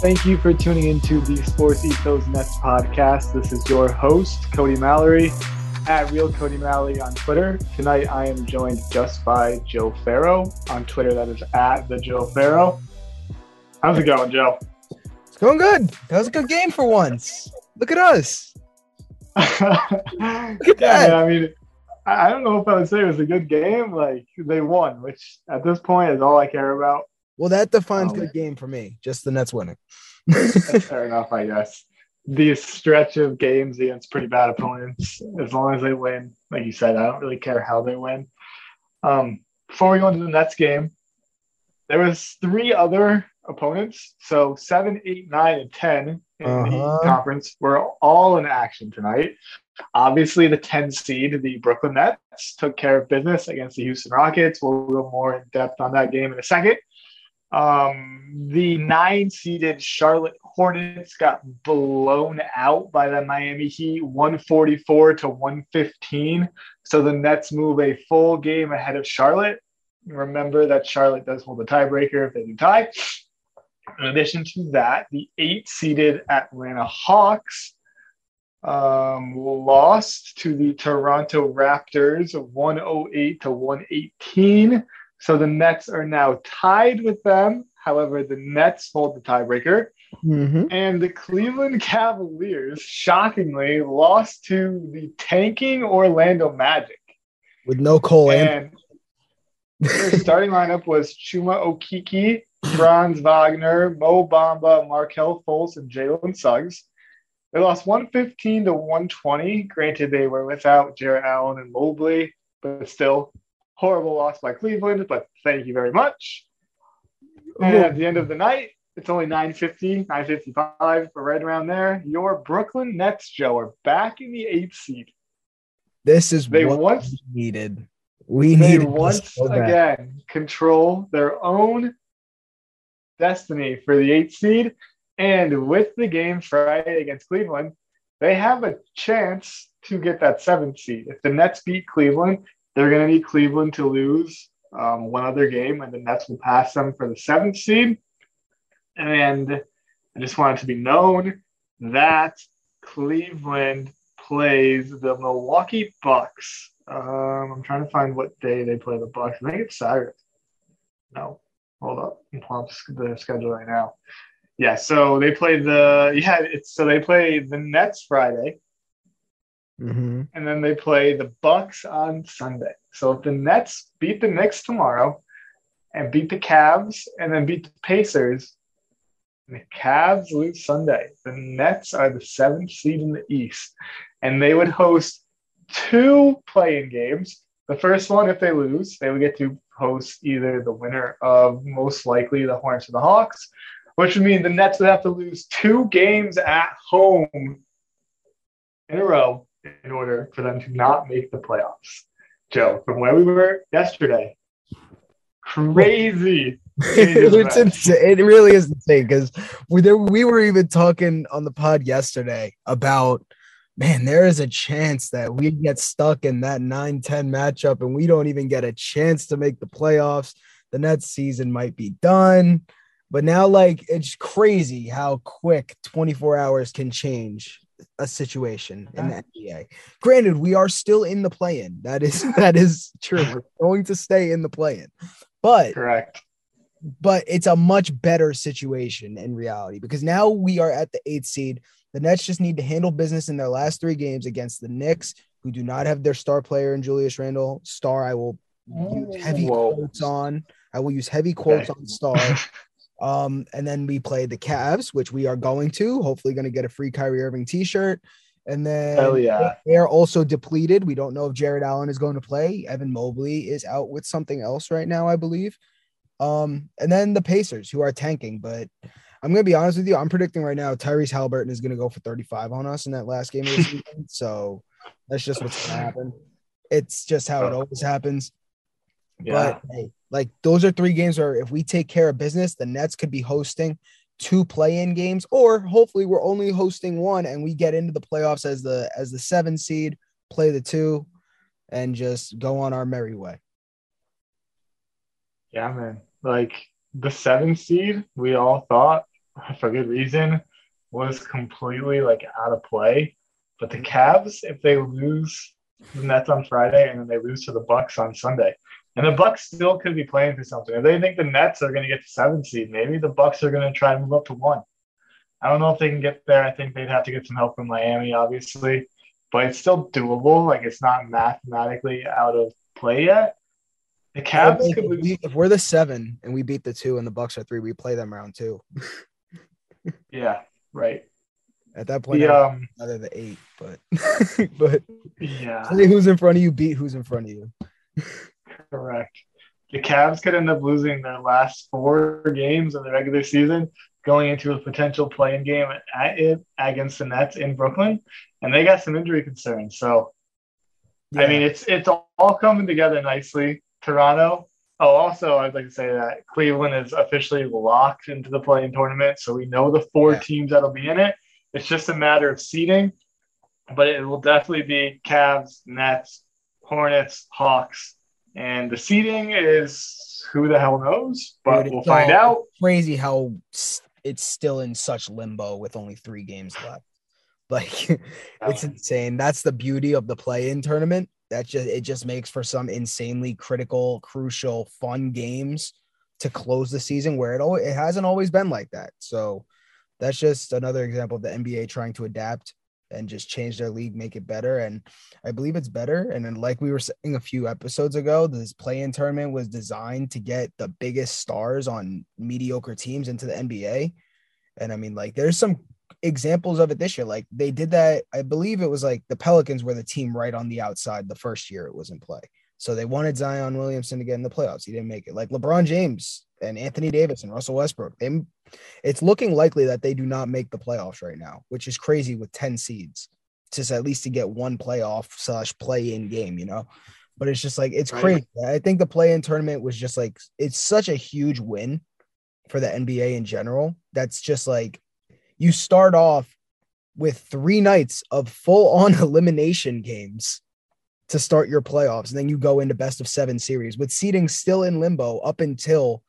Thank you for tuning into the Sports Ethos Nets podcast. This is your host, Cody Mallory, at Real Cody Mallory on Twitter. Tonight I am joined just by Joe Farrow on Twitter. That is at the Joe Farrow. How's it going, Joe? It's going good. That was a good game for once. Look at us. Look yeah, man, I mean, I don't know if I would say it was a good game. Like they won, which at this point is all I care about. Well, that defines Oh. good game for me. Just the Nets winning. Fair enough, I guess. These stretch of games against pretty bad opponents, as long as they win, like you said, I don't really care how they win. Um, before we go into the Nets game, there was three other opponents. So seven, eight, nine, and ten in Uh-huh. the conference were all in action tonight. Obviously, the 10 seed, the Brooklyn Nets, took care of business against the Houston Rockets. We'll go more in depth on that game in a second. Um, the nine seeded Charlotte Hornets got blown out by the Miami Heat 144 to 115. So the Nets move a full game ahead of Charlotte. Remember that Charlotte does hold the tiebreaker if they do tie. In addition to that, the eight seeded Atlanta Hawks um, lost to the Toronto Raptors 108 to 118. So the Nets are now tied with them. However, the Nets hold the tiebreaker. Mm-hmm. And the Cleveland Cavaliers, shockingly, lost to the tanking Orlando Magic. With no Cole and their starting lineup was Chuma Okeke, Franz Wagner, Mo Bamba, Markelle Fultz, and Jalen Suggs. They lost 115 to 120. Granted, they were without Jarrett Allen and Mobley, but still, horrible loss by Cleveland. But thank you very much. Oh. And at the end of the night, it's only 950, 955 for right around there. Your Brooklyn Nets, Joe, are back in the eighth seed. this is They what once we needed. We they needed once so again control their own destiny for the eighth seed. And with the game Friday against Cleveland, they have a chance to get that seventh seed. If the Nets beat Cleveland, they're going to need Cleveland to lose um, one other game, and the Nets will pass them for the seventh seed. And I just want it to be known that Cleveland plays the Milwaukee Bucks. Um, I'm trying to find what day they play the Bucks. I think it's Saturday. No, hold up. I'm the schedule right now. Yeah, so they play the yeah. It's so they play the Nets Friday, Mhm. and then they play the Bucks on Sunday. So if the Nets beat the Knicks tomorrow, and beat the Cavs, and then beat the Pacers, the Cavs lose Sunday, the Nets are the seventh seed in the East, and they would host two playing games. The first one, if they lose, they would get to host either the winner of most likely the Hornets or the Hawks, which would mean the Nets would have to lose two games at home in a row in order for them to not make the playoffs. Joe, from where we were yesterday, crazy. it's insane. It really is insane because we there we were even talking on the pod yesterday about man, there is a chance that we get stuck in that 9-10 matchup and we don't even get a chance to make the playoffs. The Nets season might be done. But now, like, it's crazy how quick 24 hours can change a situation in the NBA. Granted, we are still in the play-in. That is that is true. We're going to stay in the play-in. But correct. But it's a much better situation in reality because now we are at the eighth seed. The Nets just need to handle business in their last three games against the Knicks, who do not have their star player in Julius Randle. Star, I will use heavy Whoa. quotes on. I will use heavy quotes okay. on Star. Um, and then we play the Cavs, which we are going to. Hopefully, going to get a free Kyrie Irving T-shirt. And then Hell yeah. they are also depleted. We don't know if Jarrett Allen is going to play. Evan Mobley is out with something else right now, I believe. Um, and then the Pacers, who are tanking. But I'm gonna be honest with you, I'm predicting right now Tyrese Haliburton is gonna go for 35 on us in that last game of the season. So that's just what's gonna happen. It's just how it oh. always happens. Yeah. But hey, like those are three games where if we take care of business, the Nets could be hosting two play-in games, or hopefully we're only hosting one and we get into the playoffs as the as the seven seed, play the two, and just go on our merry way. Yeah, man. Like the seven seed, we all thought for good reason was completely like out of play. But the Cavs, if they lose the Nets on Friday and then they lose to the Bucks on Sunday, and the Bucks still could be playing for something. If they think the Nets are going to get to seven seed, maybe the Bucks are going to try to move up to one. I don't know if they can get there. I think they'd have to get some help from Miami, obviously, but it's still doable. Like it's not mathematically out of play yet. The Cavs if, we, if we're the seven and we beat the two and the Bucks are three, we play them round two. yeah, right. At that point, the, um, either the eight, but but yeah, who's in front of you, beat who's in front of you. Correct. The Cavs could end up losing their last four games of the regular season, going into a potential playing game at it against the Nets in Brooklyn, and they got some injury concerns. So, yeah. I mean, it's it's all coming together nicely. Toronto. Oh, also, I'd like to say that Cleveland is officially locked into the playing tournament, so we know the four yeah. teams that'll be in it. It's just a matter of seeding, but it will definitely be Cavs, Nets, Hornets, Hawks, and the seating is who the hell knows, but Dude, we'll find out. Crazy how it's still in such limbo with only three games left. Like it's insane. That's the beauty of the play-in tournament. That just it just makes for some insanely critical, crucial, fun games to close the season where it always, it hasn't always been like that. So that's just another example of the NBA trying to adapt and just change their league, make it better. And I believe it's better. And then, like we were saying a few episodes ago, this play in tournament was designed to get the biggest stars on mediocre teams into the NBA. And I mean, like, there's some examples of it this year. Like, they did that, I believe it was like the Pelicans were the team right on the outside the first year it was in play. So they wanted Zion Williamson to get in the playoffs. He didn't make it. Like LeBron James and Anthony Davis and Russell Westbrook, they it's looking likely that they do not make the playoffs right now, which is crazy with 10 seeds. Just at least to get one playoff slash play in game, you know. But it's just like it's right. crazy. I think the play in tournament was just like it's such a huge win for the NBA in general. That's just like you start off with three nights of full on elimination games to start your playoffs. And then you go into best of seven series with seeding still in limbo up until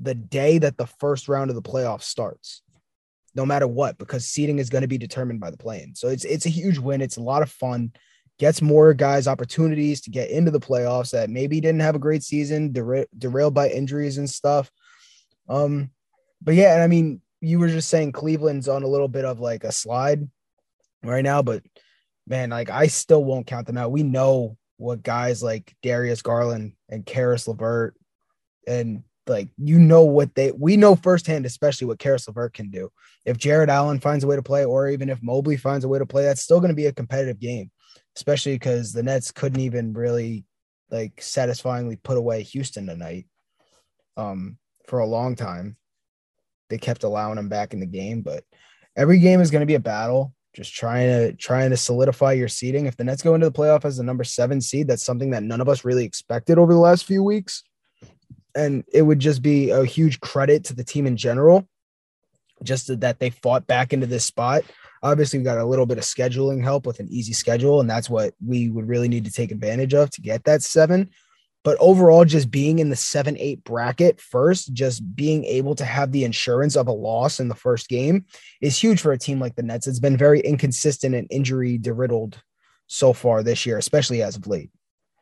the day that the first round of the playoffs starts, no matter what, because seeding is going to be determined by the play-in. So it's it's a huge win. It's a lot of fun. Gets more guys opportunities to get into the playoffs that maybe didn't have a great season, dera- derailed by injuries and stuff. Um, but yeah, and I mean, you were just saying Cleveland's on a little bit of like a slide right now, but man, like I still won't count them out. We know what guys like Darius Garland and Caris LeVert and like you know what they we know firsthand, especially what Caris LeVert can do. If Jarrett Allen finds a way to play, or even if Mobley finds a way to play, that's still going to be a competitive game, especially because the Nets couldn't even really like satisfyingly put away Houston tonight. Um, for a long time, they kept allowing them back in the game, but every game is going to be a battle. Just trying to trying to solidify your seeding. If the Nets go into the playoff as the number seven seed, that's something that none of us really expected over the last few weeks and it would just be a huge credit to the team in general, just that they fought back into this spot. Obviously, we got a little bit of scheduling help with an easy schedule, and that's what we would really need to take advantage of to get that seven. But overall, just being in the seven, eight bracket first, just being able to have the insurance of a loss in the first game is huge for a team like the Nets. It's been very inconsistent and injury riddled so far this year, especially as of late.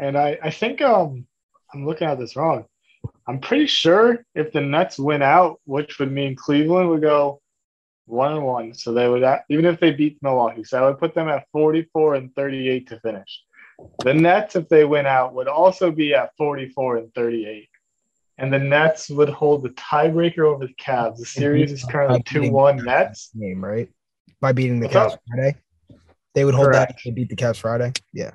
And I, I think um I'm looking at this wrong. I'm pretty sure if the Nets win out, which would mean Cleveland would go one and one, so they would even if they beat Milwaukee, so I would put them at 44 and 38 to finish. The Nets, if they win out, would also be at 44 and 38, and the Nets would hold the tiebreaker over the Cavs. The series is currently two one Nets. Game right by beating the Cavs Friday. They would hold Correct. that if they beat the Cavs Friday. Yeah.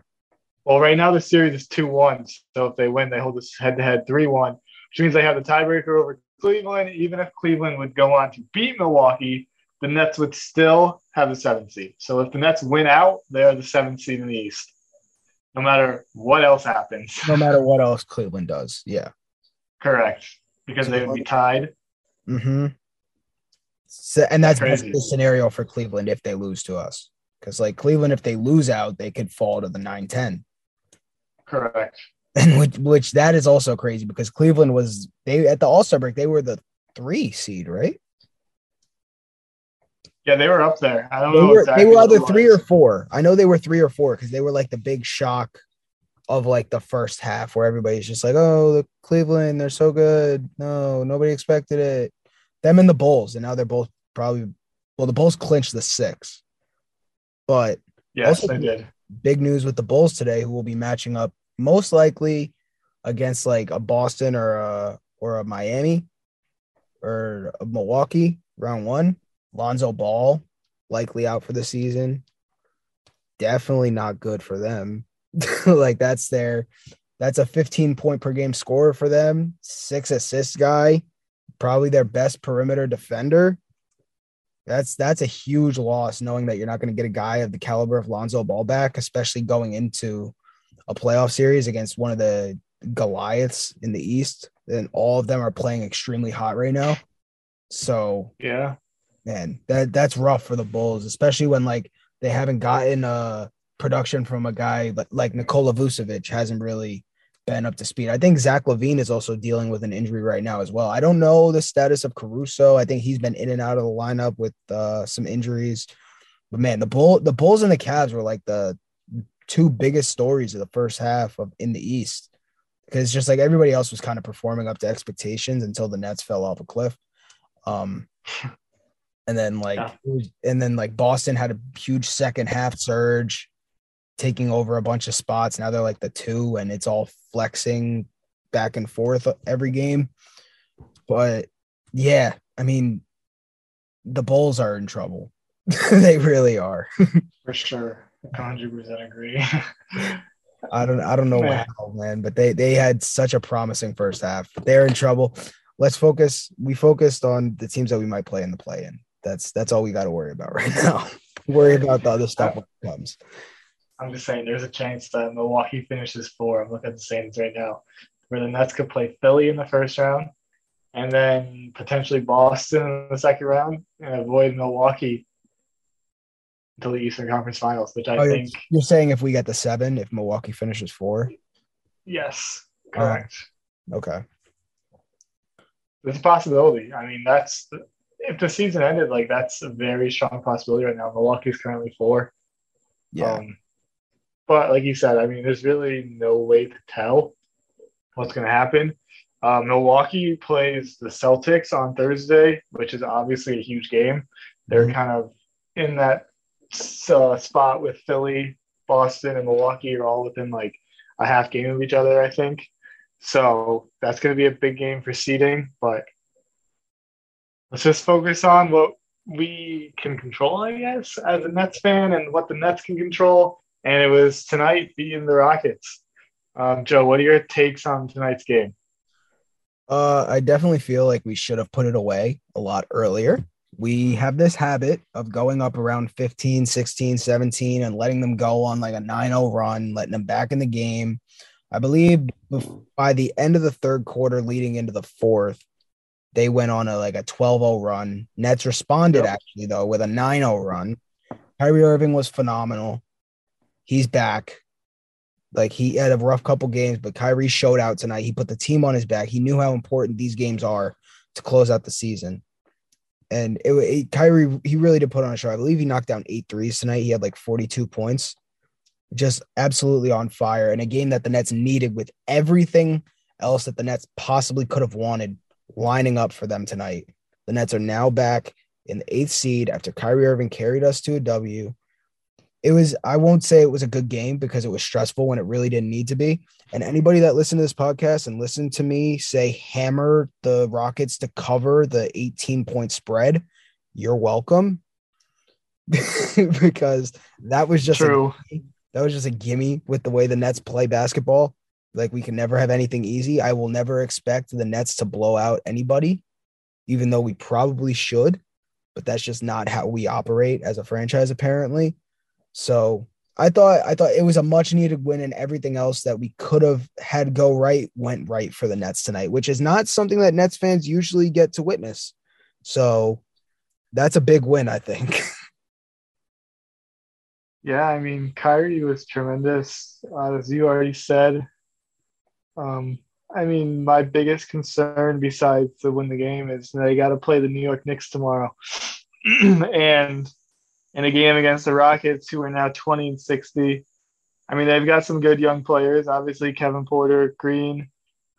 Well, right now the series is two one. So if they win, they hold this head to head three one, which means they have the tiebreaker over Cleveland. Even if Cleveland would go on to beat Milwaukee, the Nets would still have the seventh seed. So if the Nets win out, they are the seventh seed in the East. No matter what else happens. No matter what else Cleveland does. Yeah. Correct. Because so they would be tied. Mm-hmm. So, and that's, that's the scenario for Cleveland if they lose to us. Because like Cleveland, if they lose out, they could fall to the 9-10. Correct. And which, which that is also crazy because Cleveland was they at the All Star break they were the three seed, right? Yeah, they were up there. I don't they know. Were, exactly they were either three or four. I know they were three or four because they were like the big shock of like the first half where everybody's just like, oh, the Cleveland, they're so good. No, nobody expected it. Them and the Bulls, and now they're both probably well, the Bulls clinched the six. But yes, they did. Big news with the Bulls today, who will be matching up most likely against like a Boston or a or a Miami or a Milwaukee round one. Lonzo Ball likely out for the season. Definitely not good for them. like that's their that's a 15 point per game scorer for them, six assist guy, probably their best perimeter defender. That's that's a huge loss knowing that you're not going to get a guy of the caliber of Lonzo Ball back, especially going into a playoff series against one of the Goliaths in the East, and all of them are playing extremely hot right now. So yeah, man, that that's rough for the Bulls, especially when like they haven't gotten uh production from a guy like, like Nikola Vucevic hasn't really been up to speed. I think Zach LaVine is also dealing with an injury right now as well. I don't know the status of Caruso. I think he's been in and out of the lineup with uh, some injuries. But man, the bull, the Bulls and the Cavs were like the two biggest stories of the first half of in the East because just like everybody else was kind of performing up to expectations until the Nets fell off a cliff. Um, and then like, yeah. and then like Boston had a huge second half surge taking over a bunch of spots. Now they're like the two, and it's all flexing back and forth every game. But yeah, I mean, the Bulls are in trouble. they really are. For sure. 100% agree. I don't I don't know man. how, man, but they they had such a promising first half. They're in trouble. Let's focus. We focused on the teams that we might play in the play in. That's that's all we got to worry about right now. worry about the other stuff when it comes. I'm just saying there's a chance that Milwaukee finishes four. I'm looking at the Saints right now, where the Nets could play Philly in the first round and then potentially Boston in the second round and avoid Milwaukee until the Eastern Conference Finals, which I oh, think you're saying if we get the seven, if Milwaukee finishes four. Yes, correct. Uh, okay. There's a possibility. I mean, that's if the season ended, like that's a very strong possibility right now. Milwaukee's currently four. Yeah. Um, but like you said, I mean, there's really no way to tell what's going to happen. Uh, Milwaukee plays the Celtics on Thursday, which is obviously a huge game. They're mm-hmm. kind of in that uh, spot with Philly, Boston, and Milwaukee are all within like a half game of each other, I think. So that's going to be a big game for seeding. But let's just focus on what we can control, I guess, as a Nets fan, and what the Nets can control and it was tonight beating the Rockets. Um, Joe, what are your takes on tonight's game? Uh, I definitely feel like we should have put it away a lot earlier. We have this habit of going up around 15, 16, 17 and letting them go on like a 9 0 run, letting them back in the game. I believe by the end of the third quarter, leading into the fourth, they went on a like a 12 0 run. Nets responded yep. actually, though, with a 9 0 run. Kyrie Irving was phenomenal he's back. Like he had a rough couple games, but Kyrie showed out tonight. He put the team on his back. He knew how important these games are to close out the season. And it, it Kyrie, he really did put on a show. I believe he knocked down eight threes tonight. He had like 42 points, just absolutely on fire. In a game that the Nets needed with everything else that the Nets possibly could have wanted lining up for them tonight. The Nets are now back in the eighth seed after Kyrie Irving carried us to a W it was I won't say it was a good game because it was stressful when it really didn't need to be. And anybody that listened to this podcast and listened to me say hammer the Rockets to cover the 18 point spread, you're welcome. because that was just True. A, that was just a gimme with the way the Nets play basketball. Like we can never have anything easy. I will never expect the Nets to blow out anybody, even though we probably should. But that's just not how we operate as a franchise, apparently. So I thought I thought it was a much needed win, and everything else that we could have had go right went right for the Nets tonight, which is not something that Nets fans usually get to witness. So that's a big win, I think. Yeah, I mean, Kyrie was tremendous, uh, as you already said. Um, I mean, my biggest concern besides to win the game is they got to play the New York Knicks tomorrow, and in a game against the Rockets, who are now 20 and 60. I mean, they've got some good young players. Obviously, Kevin Porter, Green.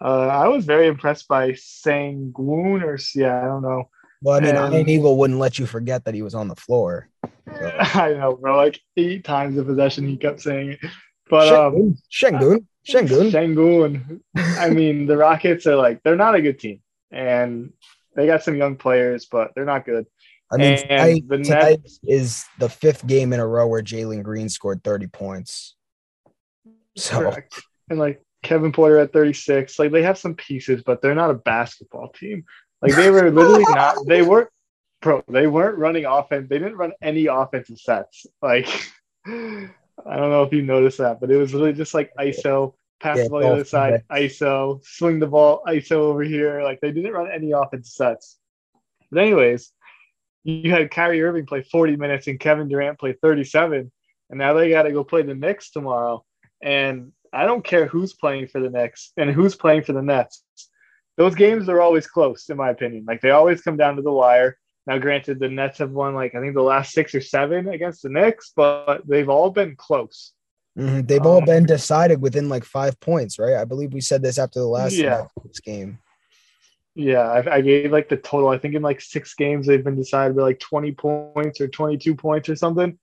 Uh, I was very impressed by Sengun, or yeah, I don't know. Well, I mean, and, Ian Eagle wouldn't let you forget that he was on the floor. So. I know, bro. Like eight times the possession, he kept saying it. But um, Sengun, Sengun, Sengun. I mean, the Rockets are like they're not a good team, and they got some young players, but they're not good. I mean, tonight, tonight is the fifth game in a row where Jalen Green scored 30 points. So, correct. and like Kevin Porter at 36, like they have some pieces, but they're not a basketball team. Like they were literally not, they weren't, bro, they weren't running offense. They didn't run any offensive sets. Like, I don't know if you noticed that, but it was really just like ISO. pass Yeah, the ball the other side, ISO, swing the ball, ISO over here. Like they didn't run any offensive sets. But anyways, you had Kyrie Irving play 40 minutes and Kevin Durant play 37, and now they got to go play the Knicks tomorrow. And I don't care who's playing for the Knicks and who's playing for the Nets. Those games are always close, in my opinion. Like they always come down to the wire. Now, granted, the Nets have won like I think the last six or seven against the Knicks, but they've all been close. Mhm. They've all Um, been decided within like five points, right? I believe we said this after the last Yeah. Game. Yeah, I, I gave like the total. I think in like six games they've been decided by like 20 points or 22 points or something,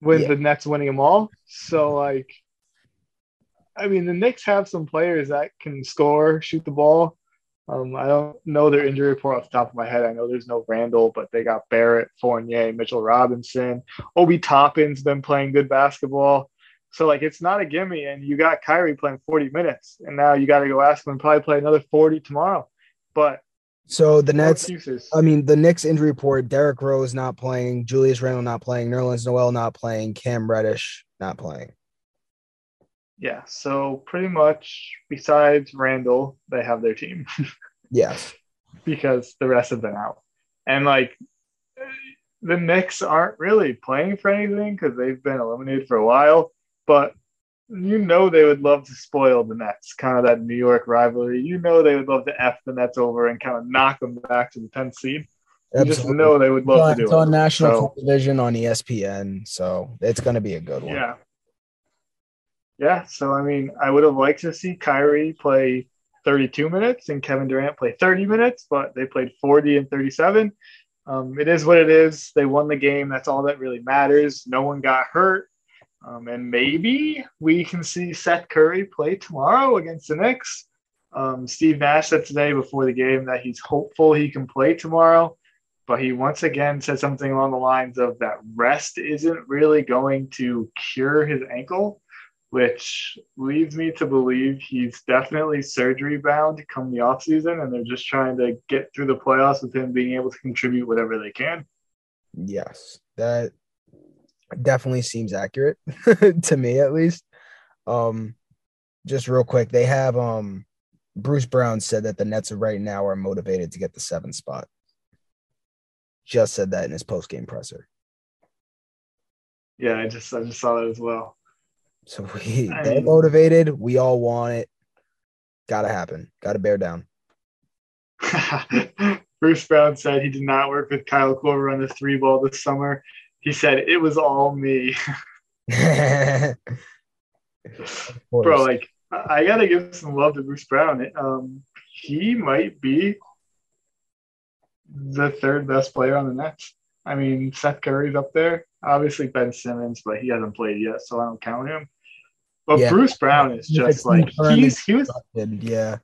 with Yeah. the Nets winning them all. So like, I mean, the Knicks have some players that can score, shoot the ball. Um, I don't know their injury report off the top of my head. I know there's no Randle, but they got Barrett, Fournier, Mitchell Robinson, Obi Toppin's been playing good basketball. So like, it's not a gimme. And you got Kyrie playing 40 minutes, and now you got to go ask him to probably play another 40 tomorrow. But So the Nets, excuses. I mean, the Knicks injury report: Derrick Rose not playing, Julius Randle not playing, Nerlens Noel not playing, Cam Reddish not playing. Yeah, so pretty much besides Randle, they have their team Yes. because the rest have been out. And like the Knicks aren't really playing for anything because they've been eliminated for a while, but you know they would love to spoil the Nets, kind of that New York rivalry. You know they would love to F the Nets over and kind of knock them back to the 10th seed. You just Absolutely. know they would love it's to do it's it. on national So- television on ESPN, so it's going to be a good one. Yeah. Yeah. So, I mean, I would have liked to see Kyrie play 32 minutes and Kevin Durant play 30 minutes, but they played 40 and 37. Um, it is what it is. They won the game. That's all that really matters. No one got hurt. Um, and maybe we can see Seth Curry play tomorrow against the Knicks. Um, Steve Nash said today before the game that he's hopeful he can play tomorrow, but he once again said something along the lines of that rest isn't really going to cure his ankle, which leads me to believe he's definitely surgery bound come the offseason, and they're just trying to get through the playoffs with him being able to contribute whatever they can. Yes, that definitely seems accurate to me at least. Um just real quick, they have um Bruce Brown said that the Nets right now are motivated to get the seventh spot. Just said that in his post game presser. Yeah, I just I just saw that as well. So we they're motivated. We all want it. Gotta happen. Gotta bear down. Bruce Brown said he did not work with Kyle Korver on the three ball this summer. He said it was all me. Bro, like I gotta give some love to Bruce Brown. Um, he might be the third best player on the Nets. I mean, Seth Curry's up there. Obviously Ben Simmons, but he hasn't played yet, so I don't count him. But Yeah. Bruce Brown is just like he's he was yeah.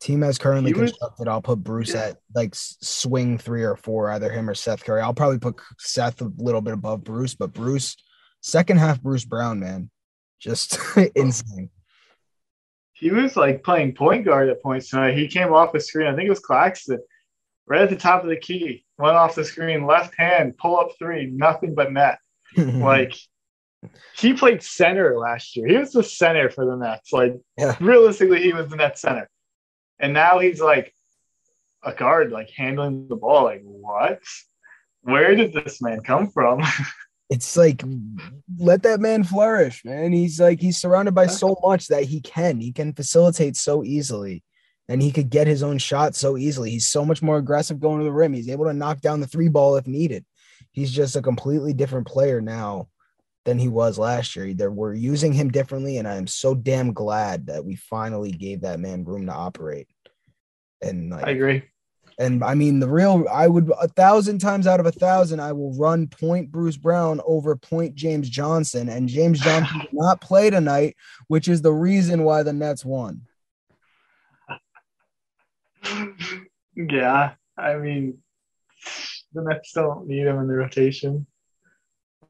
Team as currently He was- constructed, I'll put Bruce Yeah. at like swing three or four, either him or Seth Curry. I'll probably put Seth a little bit above Bruce, but Bruce, second half Bruce Brown, man, just oh. insane. he was like playing point guard at points tonight. He came off the screen. I think it was Claxton, right at the top of the key. Went off the screen, left hand, pull up three, nothing but net. Like he played center last year. He was the center for the Nets. Like Yeah. realistically, he was the net center. And now he's like a guard, like handling the ball. Like, what? Where did this man come from? it's like let that man flourish, man. He's like he's surrounded by so much that he can. He can facilitate so easily. And he could get his own shot so easily. He's so much more aggressive going to the rim. He's able to knock down the three ball if needed. He's just a completely different player now than he was last year. They're, we're using him differently, and I am so damn glad that we finally gave that man room to operate. And like, I agree. and I mean, the real, I would a thousand times out of a thousand, I will run point Bruce Brown over point James Johnson. And James Johnson did not play tonight, which is the reason why the Nets won. yeah, I mean, the Nets don't need him in the rotation.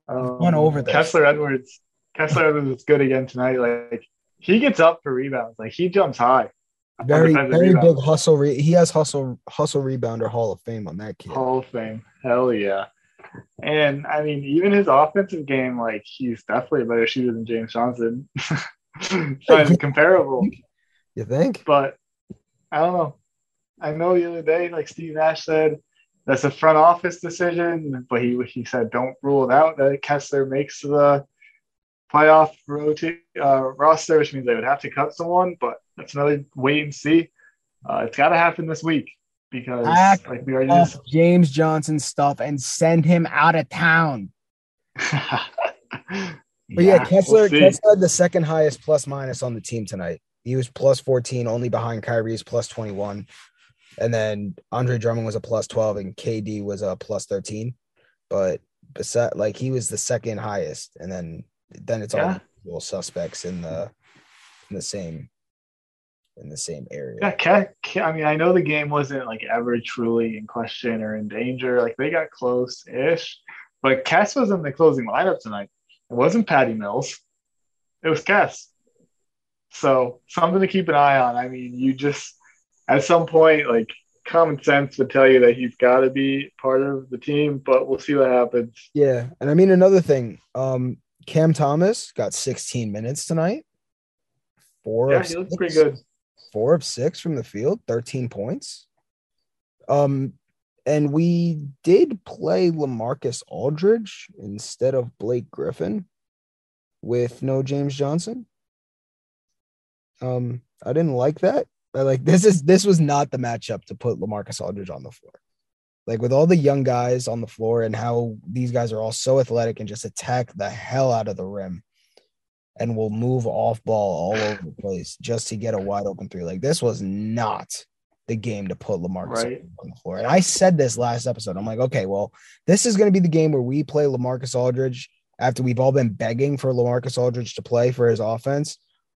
Um, won over this. Kessler Edwards. Kessler Edwards is good again tonight. Like he gets up for rebounds. Like he jumps high. Very, very big hustle. Re- he has hustle, hustle rebounder Hall of Fame on that kid. Hall of Fame. Hell yeah. And I mean, even his offensive game, like he's definitely a better shooter than James Johnson. even comparable. You think? But I don't know. I know the other day, like Steve Nash said, that's a front office decision, but he he said don't rule it out that Kessler makes the playoff rota- uh, roster, which means they would have to cut someone. But that's another wait and see. Uh, it's got to happen this week because, Pack like we already just. James Johnson stuff and send him out of town. But yeah, Kessler, we'll. Kessler had the second highest plus minus on the team tonight. He was plus 14, only behind Kyrie's plus 21. And then Andre Drummond was a plus 12 and KD was a plus 13. But beside like he was the second highest. And then then it's all Yeah. usual suspects in the in the same in the same area. Yeah, Ke- Ke- I mean, I know the game wasn't like ever truly in question or in danger. Like they got close-ish, but Kess was in the closing lineup tonight. It wasn't Patty Mills. It was Kess. So something to keep an eye on. I mean, you just at some point, like common sense would tell you that he's got to be part of the team, but we'll see what happens. Yeah. And I mean another thing, um Cam Thomas got 16 minutes tonight. Four Yeah, of he looks six. pretty good. four of six from the field, 13 points. Um, and we did play Lamarcus Aldridge instead of Blake Griffin with no James Johnson. Um, I didn't like that. Like this is this was not the matchup to put Lamarcus Aldridge on the floor. Like with all the young guys on the floor and how these guys are all so athletic and just attack the hell out of the rim and will move off ball all over the place just to get a wide open three. Like this was not the game to put Lamarcus Right. on the floor. And I said this last episode. I'm like, okay, well, this is going to be the game where we play Lamarcus Aldridge after we've all been begging for Lamarcus Aldridge to play for his offense.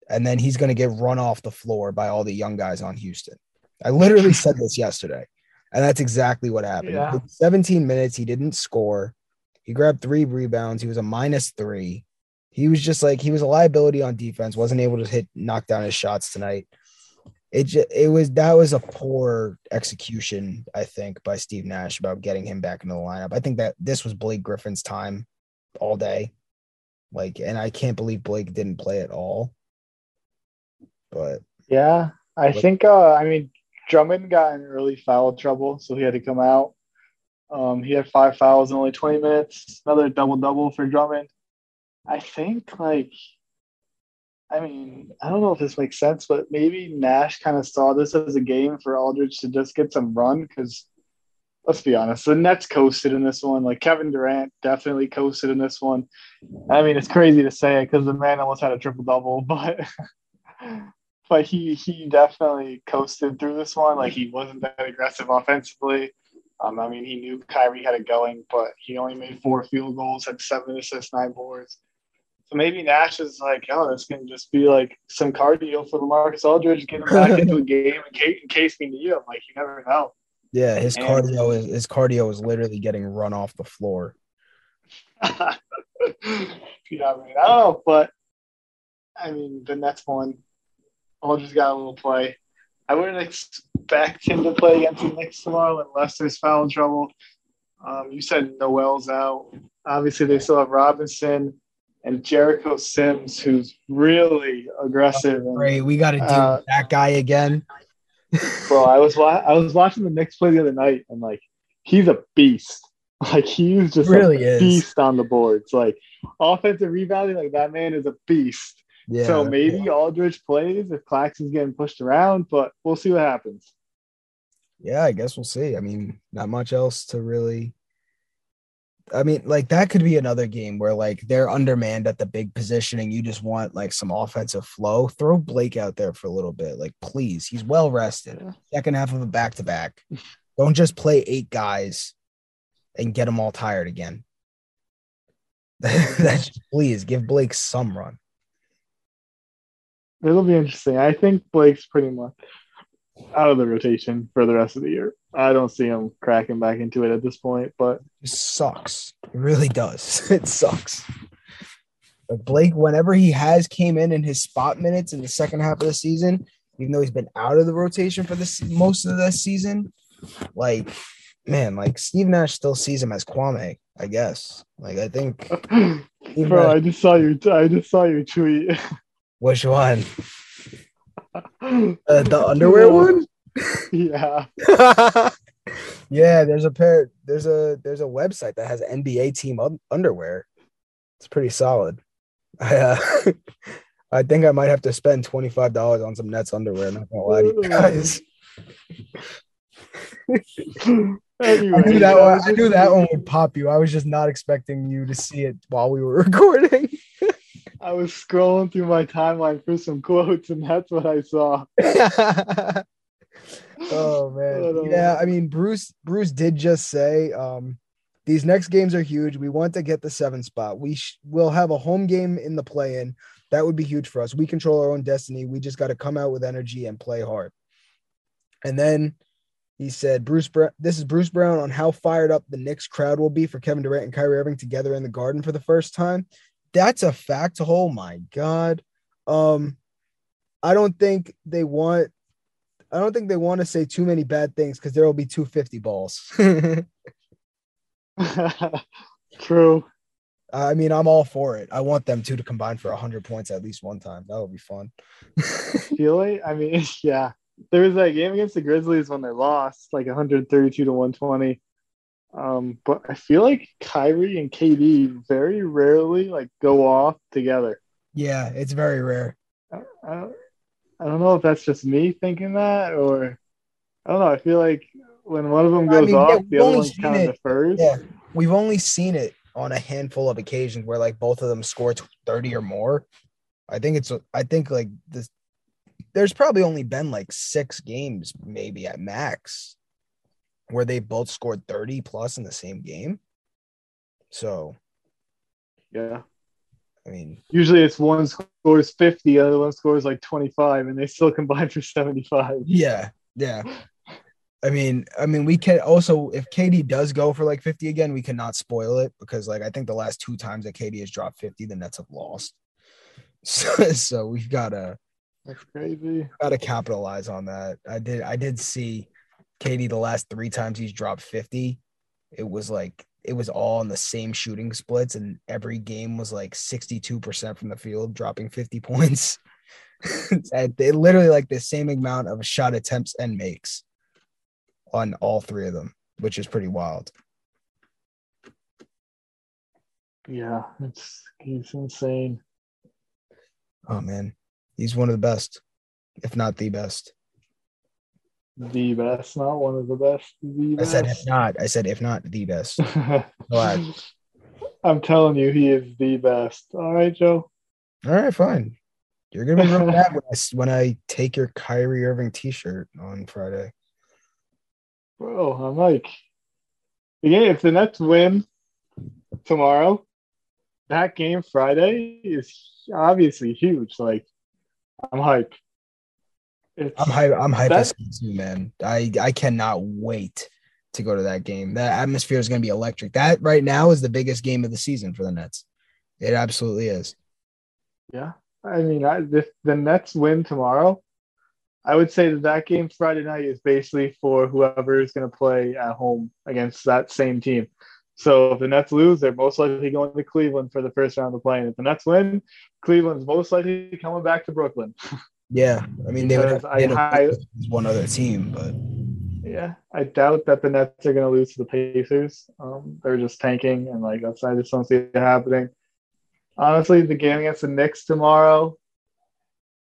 And then he's going to get run off the floor by all the young guys on Houston. I literally said this yesterday. And that's exactly what happened. Yeah. 17 minutes. He didn't score. He grabbed three rebounds. He was a minus three. He was just like he was a liability on defense. wasn't able to hit knock down his shots tonight. It just, it was that was a poor execution, I think, by Steve Nash about getting him back into the lineup. I think that this was Blake Griffin's time all day, like, and I can't believe Blake didn't play at all. But Yeah, I think. Uh, I mean, Drummond got in early foul trouble, so he had to come out. Um, he had five fouls in only 20 minutes. Another double double for Drummond. I think, like, I mean, I don't know if this makes sense, but maybe Nash kind of saw this as a game for Aldridge to just get some run because. Let's be honest, the Nets coasted in this one. Like Kevin Durant definitely coasted in this one. I mean, it's crazy to say it because the man almost had a triple double, but but he he definitely coasted through this one. Like he wasn't that aggressive offensively. Um, I mean, he knew Kyrie had it going, but he only made four field goals, had seven assists, nine boards. So maybe Nash is like, oh, this can just be like some cardio for Lamarcus Aldridge, get him back into a game in case, in case we need him. Like you never know. yeah, his And- cardio is his cardio is literally getting run off the floor. yeah, I mean, I don't know, but I mean, the next won. Aldridge got a little play. I wouldn't expect him to play against the Knicks tomorrow unless there's foul trouble. Um, you said Noel's out. Obviously, they still have Robinson and Jericho Sims, who's really aggressive. And, Great, we got to deal Uh, with that guy again. bro, I was wa- I was watching the Knicks play the other night, and like he's a beast. Like he's just Really a is. beast on the boards. Like offensive rebounding, like that man is a beast. Yeah, so maybe Aldridge plays if Claxton's getting pushed around, but we'll see what happens. yeah, I guess we'll see. I mean, not much else to really. I mean, like that could be another game where like they're undermanned at the big position and you just want like some offensive flow. Throw Blake out there for a little bit. Like, please, he's well rested. Second half of a back to back. Don't just play eight guys and get them all tired again. That's just, please give Blake some run. It'll be interesting. I think Blake's pretty much out of the rotation for the rest of the year. I don't see him cracking back into it at this point, but It sucks. It really does. It sucks. But Blake, whenever he has came in in his spot minutes in the second half of the season, even though he's been out of the rotation for this most of the season, like man, like Steve Nash still sees him as Kwame, I guess. Like I think bro, I just saw your I just saw your tweet. Which one? Uh, the underwear one? Yeah. yeah, there's a pair. There's a there's a website that has NBA team un- underwear. It's pretty solid. I uh, I think I might have to spend twenty five dollars on some Nets underwear. Not gonna lie to you guys. Anyway, I knew that that one. I knew that one would pop you. I was just not expecting you to see it while we were recording. I was scrolling through my timeline for some quotes, and that's what I saw. oh man. But, uh, yeah, I mean Bruce Bruce did just say um these next games are huge. We want to get the seven spot. We sh- will have a home game in the play in. That would be huge for us. We control our own destiny. We just got to come out with energy and play hard. And then he said, Bruce, Brown, this is Bruce Brown on how fired up the Knicks crowd will be for Kevin Durant and Kyrie Irving together in the garden for the first time. That's a fact. Oh my God. Um, I don't think they want, I don't think they want to say too many bad things because there will be 250 balls. True. I mean, I'm all for it. I want them two to combine for 100 points at least one time. That would be fun. really? I mean, yeah. There was that game against the Grizzlies when they lost, like 132 to 120. Um, but I feel like Kyrie and KD very rarely like go off together. yeah, it's very rare. I, I, don't- I don't know if that's just me thinking that or I don't know. I feel like when one of them I goes mean, off, we've the other one kind of defers. Yeah, we've only seen it on a handful of occasions where like both of them score 30 or more. I think it's I think like this there's probably only been like 6 games maybe at max where they both scored 30 plus in the same game. So, yeah. I mean, Usually it's one scores 50, the other one scores like 25, and they still combine for 75. yeah, yeah. I mean, I mean, we can also if KD does go for like 50 again, we cannot spoil it because like I think the last two times that KD has dropped 50, the Nets have lost. So, so we've got to That's crazy. got to capitalize on that. I did I did see KD the last three times he's dropped 50. It was like it was all in the same shooting splits, and every game was like 62% from the field, dropping 50 points. and they literally like the same amount of shot attempts and makes on all three of them, which is pretty wild. Yeah, it's he's insane. Oh man, he's one of the best, if not the best. The best, not one of the best. The best. I said if not, I said if not the best. I'm telling you, he is the best. All right, Joe. All right, fine. You're gonna be real mad when I, when I take your Kyrie Irving T-shirt on Friday. Bro, I'm like, yeah, if the Nets win tomorrow, that game Friday is obviously huge. Like, I'm hype. It's, I'm hype. I'm hype as too, man. I I cannot wait to go to that game. That atmosphere is gonna be electric. That right now is the biggest game of the season for the Nets. It absolutely is. Yeah, I mean, I, if the Nets win tomorrow, I would say that that game Friday night is basically for whoever is going to play at home against that same team. So if the Nets lose, they're most likely going to Cleveland for the first round of play. And if the Nets win, Cleveland's most likely coming back to Brooklyn. Yeah, I mean they would have I handle hi- it with one other team, but Yeah, I doubt that the Nets are going to lose to the Pacers. Um, they're just tanking, and like that's I just don't see it happening. Honestly, the game against the Knicks tomorrow,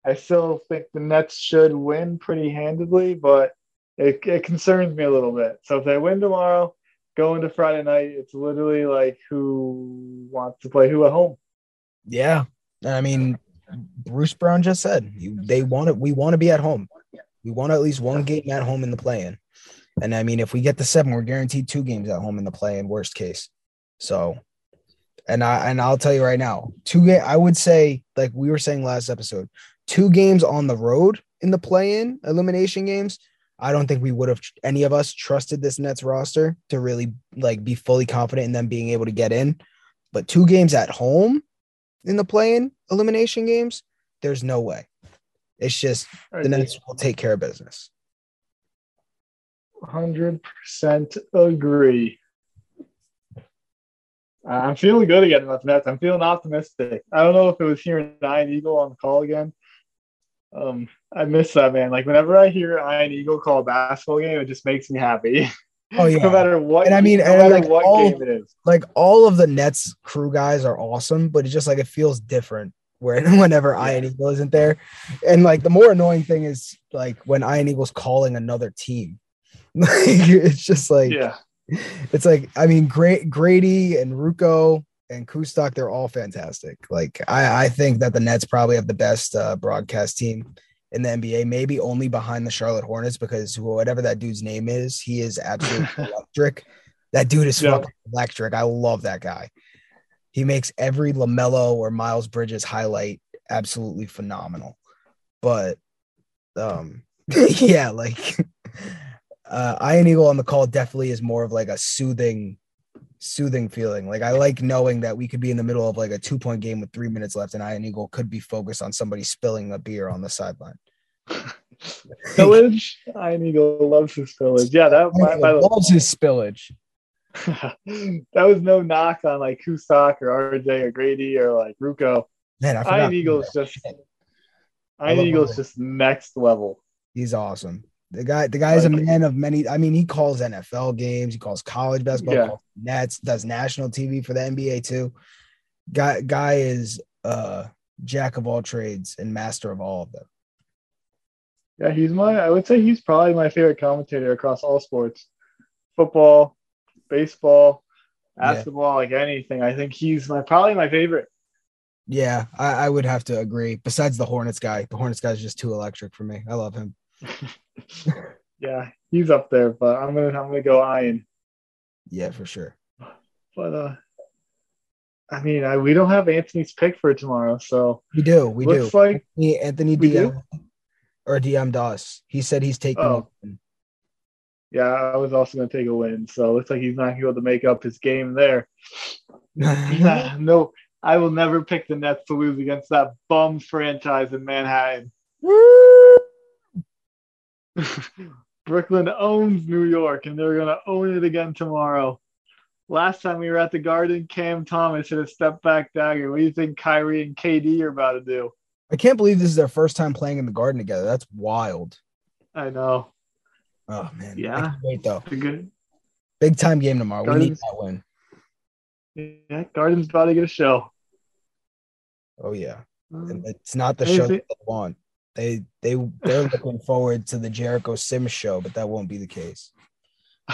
I still think the Nets should win pretty handedly, but it, it concerns me a little bit. So if they win tomorrow, go into Friday night, it's literally like who wants to play who at home. yeah, I mean Bruce Brown just said they want it. We want to be at home. We want at least one game at home in the play-in. And I mean, if we get the seven, we're guaranteed two games at home in the play-in, worst case. So, and I and I'll tell you right now, two game. I would say, like we were saying last episode, two games on the road in the play-in elimination games. I don't think we would have any of us trusted this Nets roster to really like be fully confident in them being able to get in. But two games at home in the play-in elimination games, there's no way. It's just the Nets will take care of business. Hundred percent agree. I'm feeling good again about the Nets. I'm feeling optimistic. I don't know if it was hearing Ian Eagle on the call again. Um, I miss that man. Like whenever I hear Ian Eagle call a basketball game, it just makes me happy. Oh yeah. no matter what. And I mean, no and matter like what all- game it is. like all of the Nets crew guys are awesome, but it's just like it feels different when whenever Ian Eagle isn't there. And like the more annoying thing is like when Ian Eagle's calling another team. Like it's just like Yeah. it's like I mean great Grady and Ruocco and Kustok, they're all fantastic. Like I, I think that the Nets probably have the best uh, broadcast team in the NBA, maybe only behind the Charlotte Hornets because whatever that dude's name is, he is absolutely electric. That dude is Yeah. fucking electric. I love that guy. He makes every LaMelo or Miles Bridges highlight absolutely phenomenal. But um yeah, like uh Ian Eagle on the call definitely is more of like a soothing soothing feeling. Like I like knowing that we could be in the middle of like a two point game with three minutes left and Ian Eagle could be focused on somebody spilling a beer on the sideline. Village. Ian Eagle loves his village. Yeah, that by, by the loves his spillage. That was no knock on like Kustok or RJ or Grady or like Ruocco. Man, I forgot. Ian Eagle's just I Ian Eagle's just next level. He's awesome. The guy, the guy is a man of many. I mean, he calls NFL games, he calls college basketball, Yeah. Nets, does national TV for the NBA too. Guy, guy is uh jack of all trades and master of all of them. Yeah, he's my I would say he's probably my favorite commentator across all sports. Football, baseball, Yeah. basketball, like anything. I think he's my probably my favorite. Yeah, I, I would have to agree. Besides the Hornets guy, the Hornets guy is just too electric for me. I love him. yeah, he's up there, but I'm gonna I'm gonna go Ian. Yeah, for sure. But uh I mean, I, we don't have Anthony's pick for tomorrow, so We do, we do. looks like Anthony, Anthony do? DM or DM'd us. He said he's taking. Oh. Yeah, I was also gonna take a win. So it looks like he's not gonna be able to make up his game there. no, I will never pick the Nets to lose against that bum franchise in Manhattan. Brooklyn owns New York, and they're gonna own it again tomorrow. Last time we were at the Garden, Cam Thomas hit a step back dagger. What do you think Kyrie and KD are about to do? I can't believe this is their first time playing in the Garden together. That's wild. I know. Oh man, Yeah. Wait though. Good. Big time game tomorrow. We need that win. Yeah, Garden's about to get a show. Oh yeah, Um, And it's not the show that they want. They they they're looking forward to the Jericho Sims show, but that won't be the case.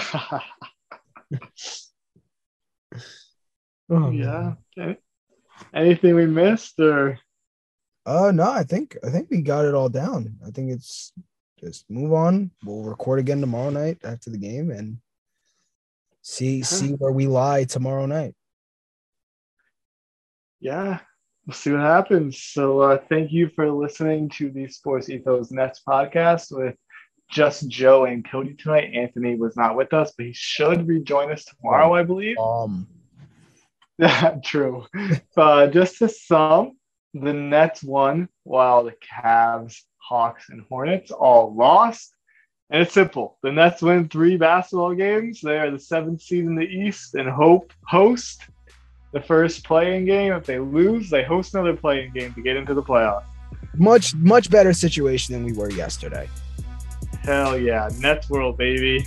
Oh, yeah. Okay. Anything we missed or Uh no, I think I think we got it all down. I think it's just move on. We'll record again tomorrow night after the game and see see where we lie tomorrow night. yeah, we'll see what happens. So uh, thank you for listening to the Sports Ethos Nets podcast with just Joe and Cody tonight. Anthony was not with us, but he should rejoin us tomorrow, I believe. Um True. Uh, just to sum, the Nets won while the Cavs, Hawks, and Hornets all lost. And it's simple. The Nets win three basketball games. They are the seventh seed in the East and hope host the first play-in game. If they lose, they host another play-in game to get into the playoffs. much much better situation than we were yesterday. Hell yeah. Nets world, baby.